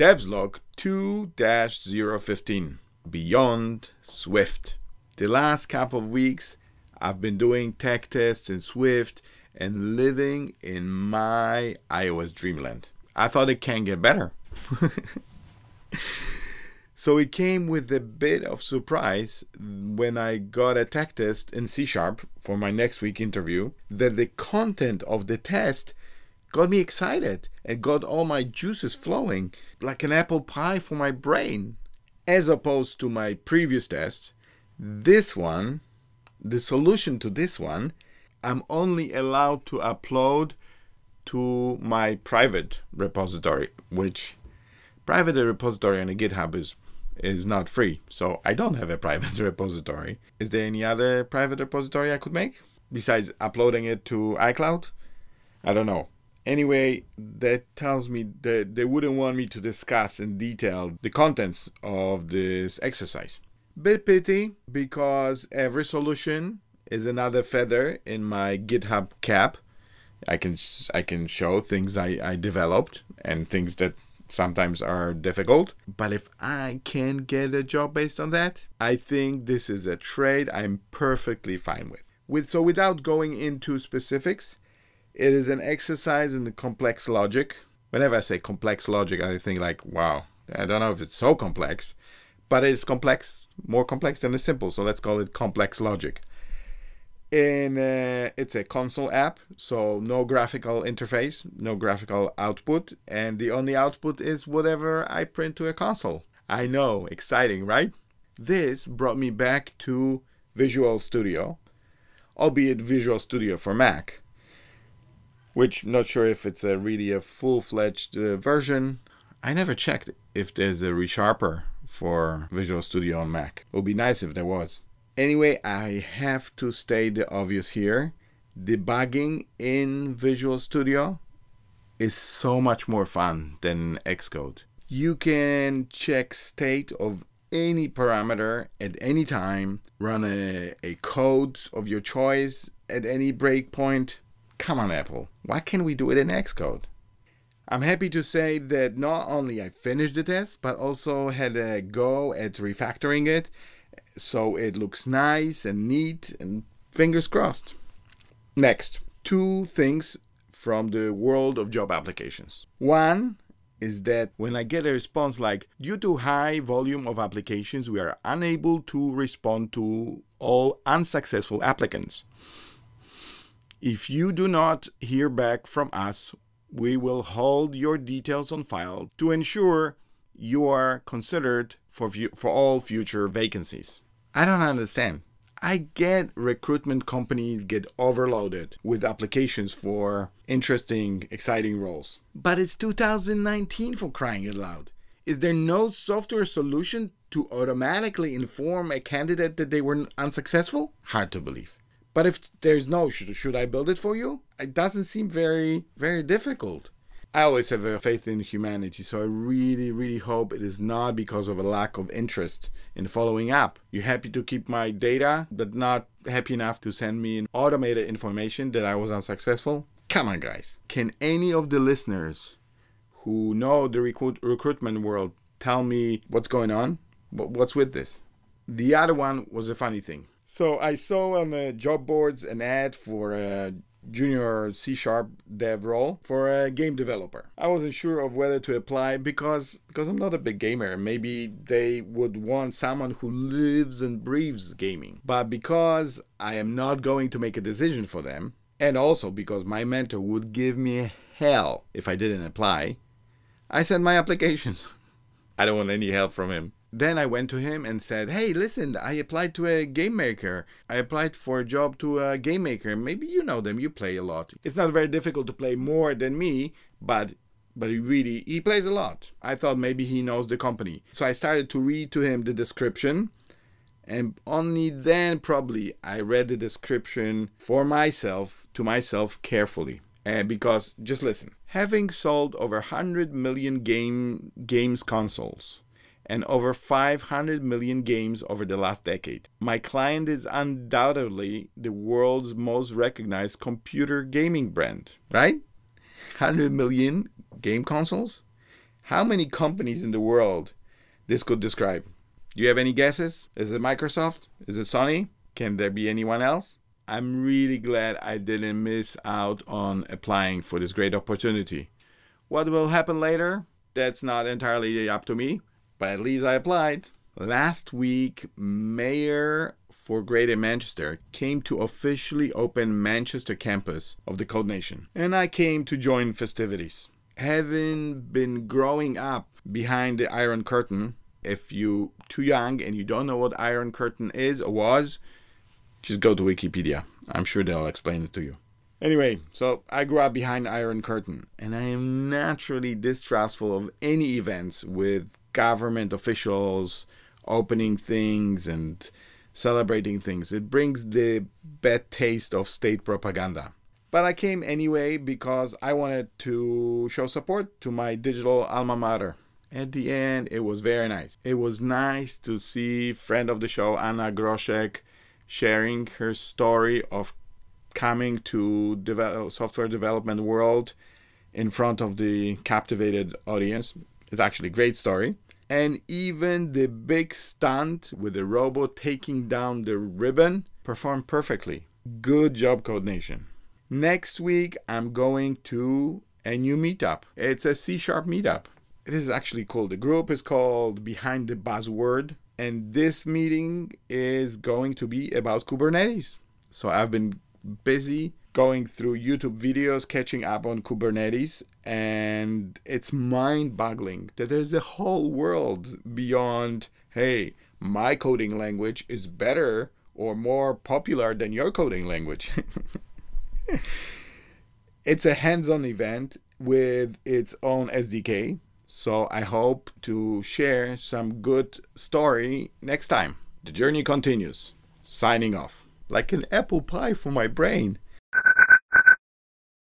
Devslog 2-015 Beyond Swift. The last couple of weeks, I've been doing tech tests in Swift and living in my iOS dreamland. I thought it can get better. so it came with a bit of surprise when I got a tech test in C Sharp for my next week interview that the content of the test got me excited and got all my juices flowing like an apple pie for my brain. As opposed to my previous test, this one, the solution to this one, I'm only allowed to upload to my private repository, which private repository on a GitHub is is not free. So I don't have a private repository. Is there any other private repository I could make besides uploading it to iCloud? I don't know. Anyway, that tells me that they wouldn't want me to discuss in detail the contents of this exercise. Bit pity because every solution is another feather in my GitHub cap. I can I can show things I, I developed and things that sometimes are difficult. But if I can get a job based on that, I think this is a trade I'm perfectly fine with. With so without going into specifics, it is an exercise in the complex logic. Whenever I say complex logic, I think like, wow, I don't know if it's so complex, but it's complex, more complex than the simple. So let's call it complex logic. In uh, it's a console app, so no graphical interface, no graphical output, and the only output is whatever I print to a console. I know, exciting, right? This brought me back to Visual Studio, albeit Visual Studio for Mac which not sure if it's a really a full-fledged uh, version. I never checked if there's a resharper for Visual Studio on Mac. It would be nice if there was. Anyway, I have to state the obvious here. Debugging in Visual Studio is so much more fun than Xcode. You can check state of any parameter at any time, run a, a code of your choice at any breakpoint, Come on, Apple. Why can't we do it in Xcode? I'm happy to say that not only I finished the test, but also had a go at refactoring it so it looks nice and neat and fingers crossed. Next, two things from the world of job applications. One is that when I get a response like, due to high volume of applications, we are unable to respond to all unsuccessful applicants. If you do not hear back from us, we will hold your details on file to ensure you are considered for, for all future vacancies. I don't understand. I get recruitment companies get overloaded with applications for interesting, exciting roles. But it's 2019 for crying out loud. Is there no software solution to automatically inform a candidate that they were unsuccessful? Hard to believe. But if there's no, should, should I build it for you? It doesn't seem very, very difficult. I always have a faith in humanity, so I really, really hope it is not because of a lack of interest in following up. You're happy to keep my data, but not happy enough to send me an automated information that I was unsuccessful? Come on, guys. Can any of the listeners who know the recruit, recruitment world tell me what's going on? What's with this? The other one was a funny thing. So I saw on job boards an ad for a junior C sharp dev role for a game developer. I wasn't sure of whether to apply because because I'm not a big gamer. Maybe they would want someone who lives and breathes gaming. But because I am not going to make a decision for them, and also because my mentor would give me hell if I didn't apply, I sent my applications. I don't want any help from him. Then I went to him and said, Hey, listen, I applied to a game maker. I applied for a job to a game maker. Maybe you know them, you play a lot. It's not very difficult to play more than me, but but he really he plays a lot. I thought maybe he knows the company. So I started to read to him the description and only then probably I read the description for myself to myself carefully. And because just listen, having sold over 100 million game games consoles and over 500 million games over the last decade. My client is undoubtedly the world's most recognized computer gaming brand, right? 100 million game consoles, How many companies in the world this could describe? Do you have any guesses? Is it Microsoft? Is it Sony? Can there be anyone else? I'm really glad I didn't miss out on applying for this great opportunity. What will happen later? That's not entirely up to me, but at least I applied. Last week, Mayor for Greater Manchester came to officially open Manchester campus of the Code Nation, and I came to join festivities. Having been growing up behind the Iron Curtain, if you too young and you don't know what Iron Curtain is or was, just go to Wikipedia. I'm sure they'll explain it to you. Anyway, so I grew up behind Iron Curtain, and I am naturally distrustful of any events with government officials opening things and celebrating things. It brings the bad taste of state propaganda. But I came anyway because I wanted to show support to my digital alma mater. At the end, it was very nice. It was nice to see friend of the show Anna Groszek sharing her story of coming to develop software development world in front of the captivated audience. It's actually a great story. And even the big stunt with the robot taking down the ribbon performed perfectly. Good job, Code Nation. Next week, I'm going to a new meetup. It's a C Sharp meetup. It is actually called, The group is called Behind the Buzzword, and this meeting is going to be about Kubernetes. So I've been busy going through YouTube videos, catching up on Kubernetes, and it's mind boggling that there's a whole world beyond, hey, my coding language is better or more popular than your coding language. it's a hands on event with its own SDK. So I hope to share some good story next time. The journey continues. Signing off. Like an apple pie for my brain.